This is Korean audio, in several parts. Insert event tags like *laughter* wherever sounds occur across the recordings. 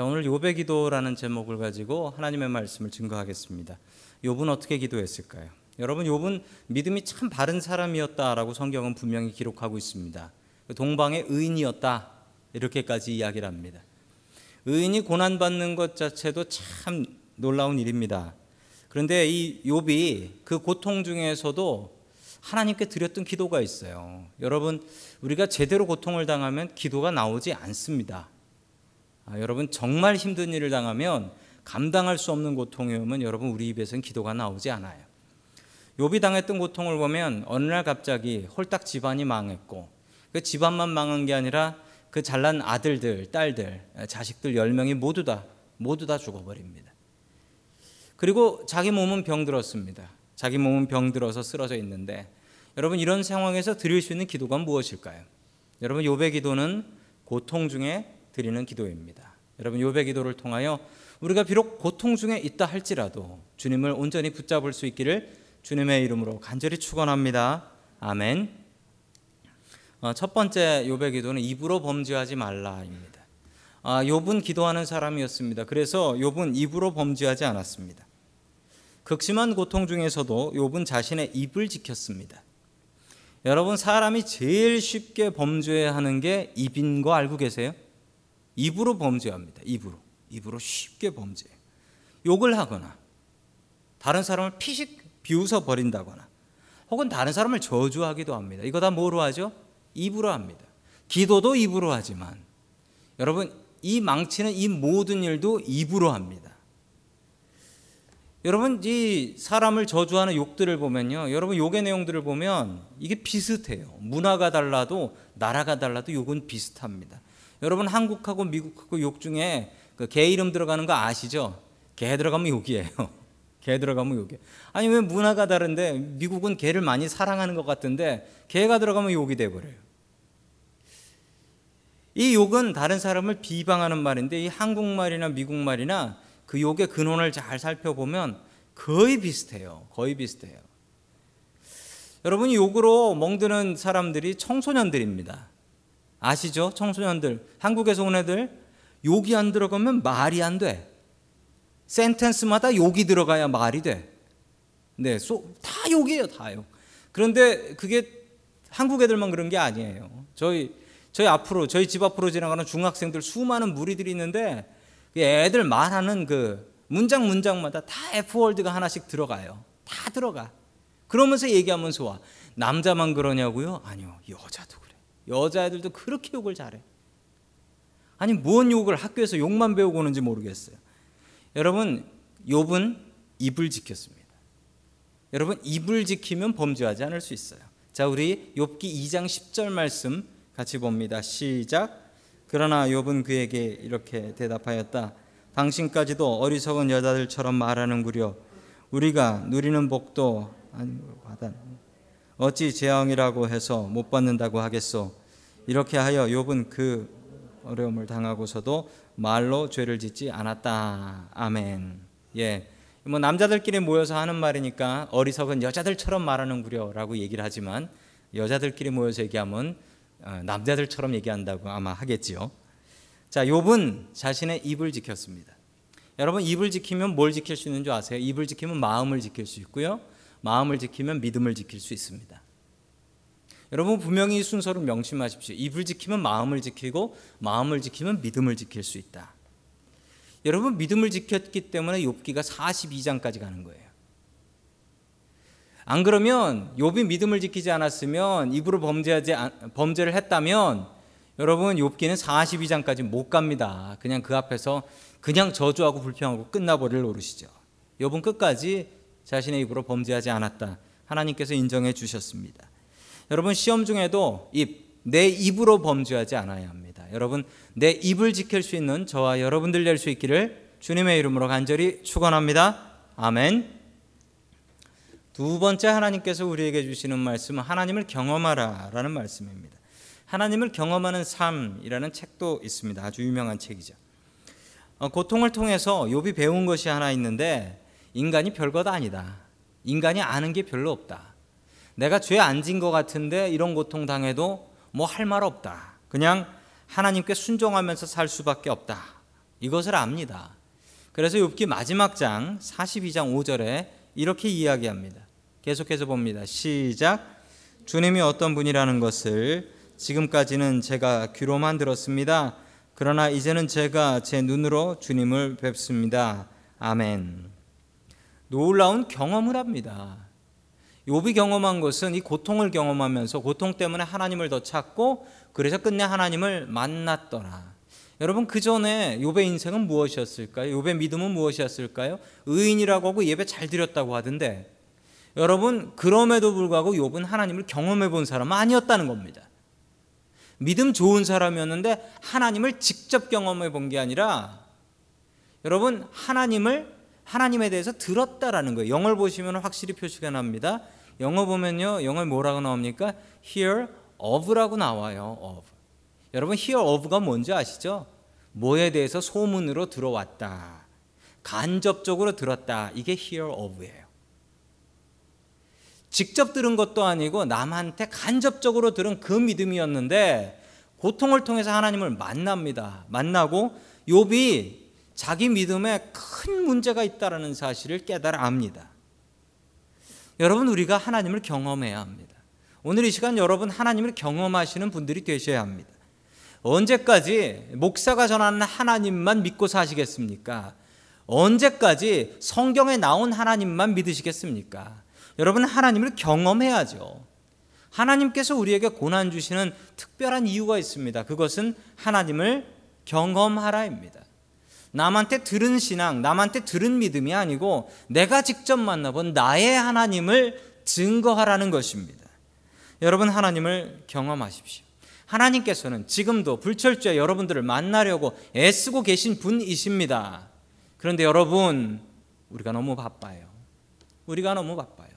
자, 오늘 요배 기도라는 제목을 가지고 하나님의 말씀을 증거하겠습니다. 욥은 어떻게 기도했을까요? 여러분 욥은 믿음이 참 바른 사람이었다라고 성경은 분명히 기록하고 있습니다. 동방의 의인이었다 이렇게까지 이야기를 합니다. 의인이 고난 받는 것 자체도 참 놀라운 일입니다. 그런데 이 욥이 그 고통 중에서도 하나님께 드렸던 기도가 있어요. 여러분 우리가 제대로 고통을 당하면 기도가 나오지 않습니다. 아, 여러분 정말 힘든 일을 당하면 감당할 수 없는 고통이 오면 여러분 우리 입에서는 기도가 나오지 않아요. 욥이 당했던 고통을 보면 어느 날 갑자기 홀딱 집안이 망했고 그 집안만 망한 게 아니라 그 잘난 아들들, 딸들, 자식들 10명이 모두 다 모두 다 죽어버립니다. 그리고 자기 몸은 병들었습니다. 자기 몸은 병들어서 쓰러져 있는데 여러분 이런 상황에서 드릴 수 있는 기도가 무엇일까요? 여러분 욥의 기도는 고통 중에 드리는 기도입니다. 여러분 욥의 기도를 통하여 우리가 비록 고통 중에 있다 할지라도 주님을 온전히 붙잡을 수 있기를 주님의 이름으로 간절히 축원합니다. 아멘. 어, 첫 번째 욥의 기도는 입으로 범죄하지 말라입니다. 아, 욥은 기도하는 사람이었습니다. 그래서 욥은 입으로 범죄하지 않았습니다. 극심한 고통 중에서도 욥은 자신의 입을 지켰습니다. 여러분 사람이 제일 쉽게 범죄하는 게 입인 거 알고 계세요? 입으로 범죄합니다. 입으로. 입으로 쉽게 범죄. 욕을 하거나 다른 사람을 피식 비웃어 버린다거나 혹은 다른 사람을 저주하기도 합니다. 이거 다 뭐로 하죠? 입으로 합니다. 기도도 입으로 하지만 여러분 이 망치는 이 모든 일도 입으로 합니다. 여러분 이 사람을 저주하는 욕들을 보면요. 여러분 욕의 내용들을 보면 이게 비슷해요. 문화가 달라도 나라가 달라도 욕은 비슷합니다. 여러분 한국하고 미국하고 욕 중에 그 개 이름 들어가는 거 아시죠? 개 들어가면 욕이에요. *laughs* 개 들어가면 욕이에요. 아니 왜 문화가 다른데 미국은 개를 많이 사랑하는 것 같은데 개가 들어가면 욕이 돼 버려요. 이 욕은 다른 사람을 비방하는 말인데 이 한국말이나 미국말이나 그 욕의 근원을 잘 살펴보면 거의 비슷해요. 거의 비슷해요. 여러분이 욕으로 멍드는 사람들이 청소년들입니다. 아시죠? 청소년들. 한국에서 온 애들 욕이 안 들어가면 말이 안 돼. 센텐스마다 욕이 들어가야 말이 돼. 네, 다 욕이에요, 다 욕. 그런데 그게 한국 애들만 그런 게 아니에요. 저희 저희 앞으로 저희 집 앞으로 지나가는 중학생들 수많은 무리들이 있는데 애들 말하는 그 문장 문장마다 다 F 월드가 하나씩 들어가요. 다 들어가. 그러면서 얘기하면서 와. 남자만 그러냐고요? 아니요. 여자도 그래. 여자애들도 그렇게 욕을 잘해. 아니 뭔 욕을 학교에서 욕만 배우고 오는지 모르겠어요. 여러분 욥은 입을 지켰습니다. 여러분 입을 지키면 범죄하지 않을 수 있어요. 자 우리 욥기 2장 10절 말씀 같이 봅니다. 시작. 그러나 욥은 그에게 이렇게 대답하였다. 당신까지도 어리석은 여자들처럼 말하는구려. 우리가 누리는 복도 받아 어찌 재앙이라고 해서 못 받는다고 하겠소. 이렇게 하여 욥은 그 어려움을 당하고서도 말로 죄를 짓지 않았다. 아멘. 예. 뭐 남자들끼리 모여서 하는 말이니까 어리석은 여자들처럼 말하는구려라고 얘기를 하지만 여자들끼리 모여서 얘기하면 어, 남자들처럼 얘기한다고 아마 하겠지요. 자, 욥은 자신의 입을 지켰습니다. 여러분 입을 지키면 뭘 지킬 수 있는 줄 아세요? 입을 지키면 마음을 지킬 수 있고요. 마음을 지키면 믿음을 지킬 수 있습니다. 여러분 분명히 순서를 명심하십시오. 입을 지키면 마음을 지키고 마음을 지키면 믿음을 지킬 수 있다. 여러분 믿음을 지켰기 때문에 욥기가 42장까지 가는 거예요. 안 그러면 욥이 믿음을 지키지 않았으면 입으로 범죄하지 범죄를 했다면 여러분 욥기는 42장까지 못 갑니다. 그냥 그 앞에서 그냥 저주하고 불평하고 끝나버릴 노릇이죠. 욥은 끝까지 자신의 입으로 범죄하지 않았다. 하나님께서 인정해 주셨습니다. 여러분 시험 중에도 입, 내 입으로 범죄하지 않아야 합니다. 여러분 내 입을 지킬 수 있는 저와 여러분들 될 수 있기를 주님의 이름으로 간절히 축원합니다. 아멘. 두 번째 하나님께서 우리에게 주시는 말씀은 하나님을 경험하라라는 말씀입니다. 하나님을 경험하는 삶이라는 책도 있습니다. 아주 유명한 책이죠. 어, 고통을 통해서 욥이 배운 것이 하나 있는데 인간이 별것 아니다. 인간이 아는 게 별로 없다. 내가 죄 안 진 것 같은데 이런 고통 당해도 뭐 할 말 없다. 그냥 하나님께 순종하면서 살 수밖에 없다. 이것을 압니다. 그래서 욥기 마지막 장 42장 5절에 이렇게 이야기합니다. 계속해서 봅니다. 시작. 주님이 어떤 분이라는 것을 지금까지는 제가 귀로만 들었습니다. 그러나 이제는 제가 제 눈으로 주님을 뵙습니다. 아멘. 놀라운 경험을 합니다. 욥이 경험한 것은 이 고통을 경험하면서 고통 때문에 하나님을 더 찾고 그래서 끝내 하나님을 만났더라. 여러분 그 전에 욥의 인생은 무엇이었을까요? 욥의 믿음은 무엇이었을까요? 의인이라고 하고 예배 잘 드렸다고 하던데 여러분 그럼에도 불구하고 욥은 하나님을 경험해 본 사람은 아니었다는 겁니다. 믿음 좋은 사람이었는데 하나님을 직접 경험해 본 게 아니라 여러분 하나님을 하나님에 대해서 들었다라는 거예요. 영어를 보시면 확실히 표시가 납니다. 영어 보면요. 영어 뭐라고 나옵니까? hear of라고 나와요. of. 여러분 hear of가 뭔지 아시죠? 뭐에 대해서 소문으로 들어왔다. 간접적으로 들었다. 이게 hear of예요. 직접 들은 것도 아니고 남한테 간접적으로 들은 그 믿음이었는데 고통을 통해서 하나님을 만납니다. 만나고 욥이 자기 믿음에 큰 문제가 있다라는 사실을 깨달아 압니다. 여러분 우리가 하나님을 경험해야 합니다. 오늘 이 시간 여러분 하나님을 경험하시는 분들이 되셔야 합니다. 언제까지 목사가 전하는 하나님만 믿고 사시겠습니까? 언제까지 성경에 나온 하나님만 믿으시겠습니까? 여러분 하나님을 경험해야죠. 하나님께서 우리에게 고난 주시는 특별한 이유가 있습니다. 그것은 하나님을 경험하라입니다. 남한테 들은 신앙, 남한테 들은 믿음이 아니고 내가 직접 만나본 나의 하나님을 증거하라는 것입니다. 여러분 하나님을 경험하십시오. 하나님께서는 지금도 불철주야 여러분들을 만나려고 애쓰고 계신 분이십니다. 그런데 여러분 우리가 너무 바빠요. 우리가 너무 바빠요.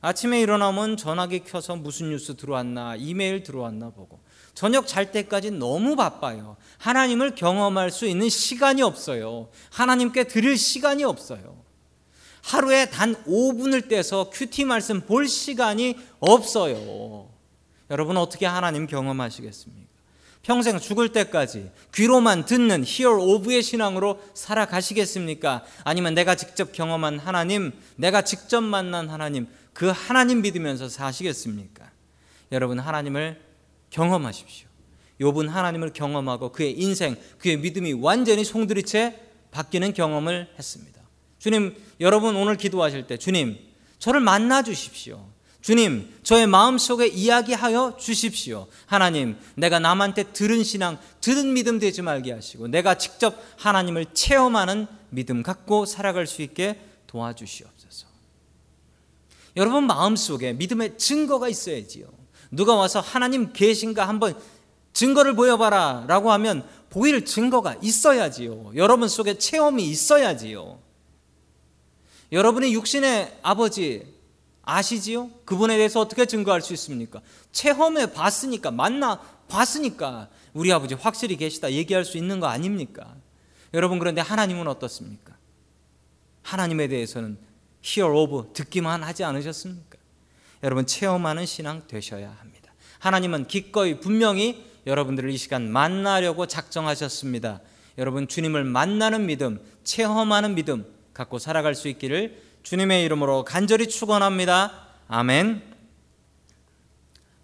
아침에 일어나면 전화기 켜서 무슨 뉴스 들어왔나, 이메일 들어왔나 보고. 저녁 잘 때까지 너무 바빠요. 하나님을 경험할 수 있는 시간이 없어요. 하나님께 드릴 시간이 없어요. 하루에 단 5분을 떼서 큐티 말씀 볼 시간이 없어요. 여러분 어떻게 하나님 경험하시겠습니까? 평생 죽을 때까지 귀로만 듣는 히어 오브의 신앙으로 살아가시겠습니까? 아니면 내가 직접 경험한 하나님, 내가 직접 만난 하나님, 그 하나님 믿으면서 사시겠습니까? 여러분 하나님을 경험하십시오. 욥은 하나님을 경험하고 그의 인생, 그의 믿음이 완전히 송두리째 바뀌는 경험을 했습니다. 주님, 여러분 오늘 기도하실 때 주님, 저를 만나 주십시오. 주님, 저의 마음속에 이야기하여 주십시오. 하나님, 내가 남한테 들은 신앙, 들은 믿음 되지 말게 하시고 내가 직접 하나님을 체험하는 믿음 갖고 살아갈 수 있게 도와주시옵소서. 여러분 마음속에 믿음의 증거가 있어야지요. 누가 와서 하나님 계신가 한번 증거를 보여봐라 라고 하면 보일 증거가 있어야지요. 여러분 속에 체험이 있어야지요. 여러분의 육신의 아버지 아시지요? 그분에 대해서 어떻게 증거할 수 있습니까? 체험해 봤으니까, 만나 봤으니까 우리 아버지 확실히 계시다 얘기할 수 있는 거 아닙니까? 여러분 그런데 하나님은 어떻습니까? 하나님에 대해서는 hear of 듣기만 하지 않으셨습니까? 여러분 체험하는 신앙 되셔야 합니다. 하나님은 기꺼이 분명히 여러분들을 이 시간 만나려고 작정하셨습니다. 여러분 주님을 만나는 믿음, 체험하는 믿음 갖고 살아갈 수 있기를 주님의 이름으로 간절히 축원합니다. 아멘.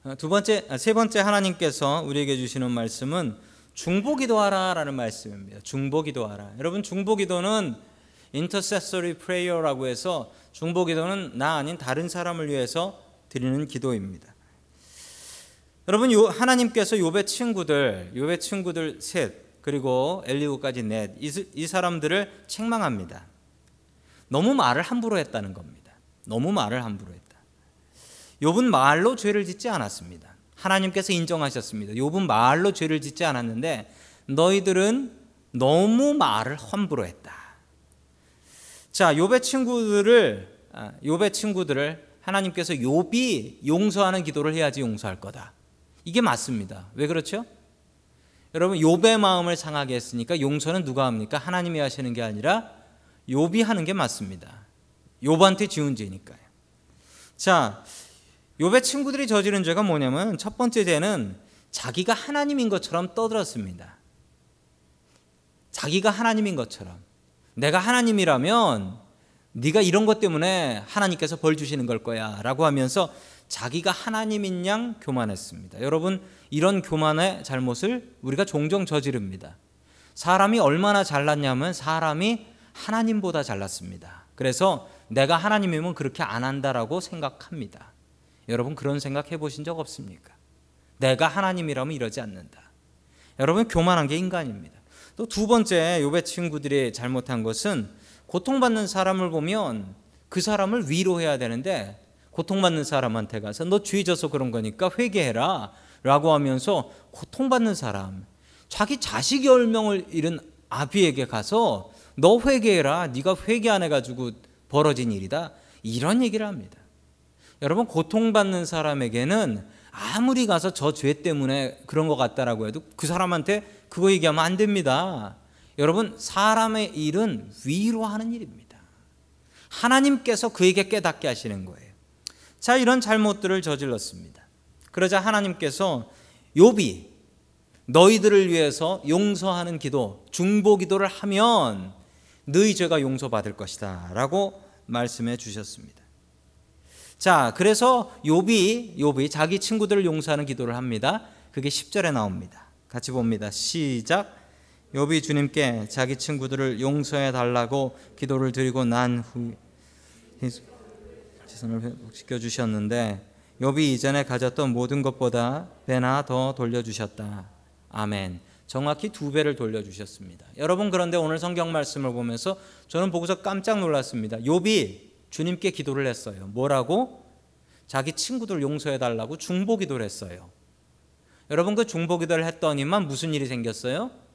어, 두 번째, 아, 세 번째 하나님께서 우리에게 주시는 말씀은 중보기도하라라는 말씀입니다. 중보기도하라. 여러분 중보기도는 intercessory prayer라고 해서 중보기도는 나 아닌 다른 사람을 위해서 드리는 기도입니다. 여러분 하나님께서 욥의 친구들, 욥의 친구들 셋 그리고 엘리후까지 넷 이 사람들을 책망합니다. 너무 말을 함부로 했다는 겁니다. 너무 말을 함부로 했다. 욥은 말로 죄를 짓지 않았습니다. 하나님께서 인정하셨습니다. 욥은 말로 죄를 짓지 않았는데 너희들은 너무 말을 함부로 했다. 자, 욥의 친구들을 아, 욥의 친구들을 하나님께서 욥이 용서하는 기도를 해야지 용서할 거다. 이게 맞습니다. 왜 그렇죠? 여러분 욥의 마음을 상하게 했으니까 용서는 누가 합니까? 하나님이 하시는 게 아니라 욥이 하는 게 맞습니다. 욥한테 지은 죄니까요. 자, 욥의 친구들이 저지른 죄가 뭐냐면 첫 번째 죄는 자기가 하나님인 것처럼 떠들었습니다. 자기가 하나님인 것처럼 내가 하나님이라면 네가 이런 것 때문에 하나님께서 벌 주시는 걸 거야라고 하면서 자기가 하나님인 양 교만했습니다. 여러분 이런 교만의 잘못을 우리가 종종 저지릅니다. 사람이 얼마나 잘났냐면 사람이 하나님보다 잘났습니다. 그래서 내가 하나님이면 그렇게 안 한다라고 생각합니다. 여러분 그런 생각 해보신 적 없습니까? 내가 하나님이라면 이러지 않는다. 여러분 교만한 게 인간입니다. 또 두 번째 요배 친구들이 잘못한 것은 고통받는 사람을 보면 그 사람을 위로해야 되는데 고통받는 사람한테 가서 너죄 져서 그런 거니까 회개해라 라고 하면서 고통받는 사람 자기 자식 열명을 잃은 아비에게 가서 너 회개해라. 네가 회개 안 해가지고 벌어진 일이다. 이런 얘기를 합니다. 여러분 고통받는 사람에게는 아무리 가서 저 죄 때문에 그런 것 같다라고 해도 그 사람한테 그거 얘기하면 안 됩니다 여러분 사람의 일은 위로 하는 일입니다 하나님께서 그에게 깨닫게 하시는 거예요 자, 이런 잘못들을 저질렀습니다. 그러자 하나님께서 욥이 너희들을 위해서 용서하는 기도, 중보 기도를 하면 너희 죄가 용서받을 것이다라고 말씀해 주셨습니다. 자, 그래서 욥이 욥이 자기 친구들을 용서하는 기도를 합니다. 그게 10절에 나옵니다. 같이 봅니다. 시작. 욥이 주님께 자기 친구들을 용서해 달라고 기도를 드리고 난 후. 지선을 회복시켜 주셨는데 욥이 이전에 가졌던 모든 것보다 배나 더 돌려 주셨다. 아멘. 정확히 두 배를 돌려 주셨습니다. 여러분 그런데 오늘 성경 말씀을 보면서 저는 보고서 깜짝 놀랐습니다. 욥이 주님께 기도를 했어요. 뭐라고? 자기 친구들 용서해 달라고 중보 기도를 했어요. 여러분 그 중보 기도를 했더니만 무슨 일이 생겼어요?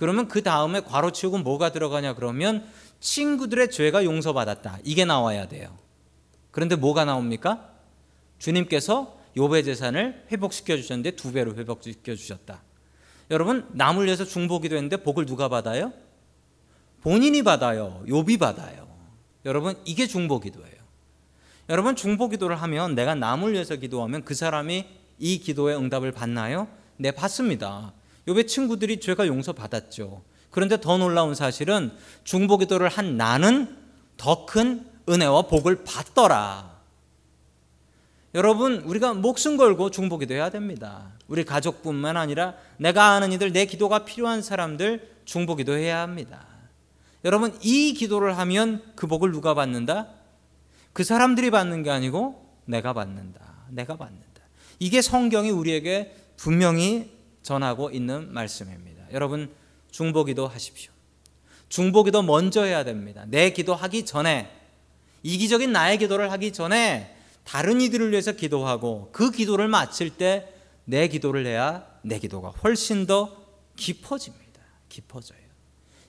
그러면 그 다음에 괄호 치우고 뭐가 들어가냐 그러면 친구들의 죄가 용서받았다. 이게 나와야 돼요. 그런데 뭐가 나옵니까? 주님께서 요배 재산을 회복시켜 주셨는데 두 배로 회복시켜 주셨다. 여러분 남을 위해서 중보기도 했는데 복을 누가 받아요? 본인이 받아요. 욥이 받아요. 여러분 이게 중보기도예요. 여러분 중보기도를 하면 내가 남을 위해서 기도하면 그 사람이 이 기도의 응답을 받나요? 네, 받습니다. 욥의 친구들이 죄가 용서받았죠. 그런데 더 놀라운 사실은 중보기도를 한 나는 더 큰 은혜와 복을 받더라. 여러분, 우리가 목숨 걸고 중보기도 해야 됩니다. 우리 가족뿐만 아니라 내가 아는 이들, 내 기도가 필요한 사람들 중보기도 해야 합니다. 여러분, 이 기도를 하면 그 복을 누가 받는다? 그 사람들이 받는 게 아니고 내가 받는다. 내가 받는다. 이게 성경이 우리에게 분명히 전하고 있는 말씀입니다. 여러분, 중보기도 하십시오. 중보기도 먼저 해야 됩니다. 내 기도하기 전에 이기적인 나의 기도를 하기 전에 다른 이들을 위해서 기도하고 그 기도를 마칠 때 내 기도를 해야 내 기도가 훨씬 더 깊어집니다. 깊어져요.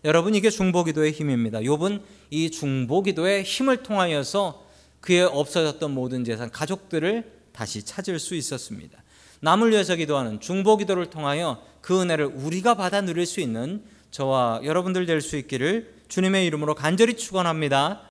여러분 이게 중보기도의 힘입니다. 욥은 이 중보기도의 힘을 통하여서 그의 없어졌던 모든 재산, 가족들을 다시 찾을 수 있었습니다. 남을 위해서 기도하는 중보 기도를 통하여 그 은혜를 우리가 받아 누릴 수 있는 저와 여러분들 될 수 있기를 주님의 이름으로 간절히 축원합니다.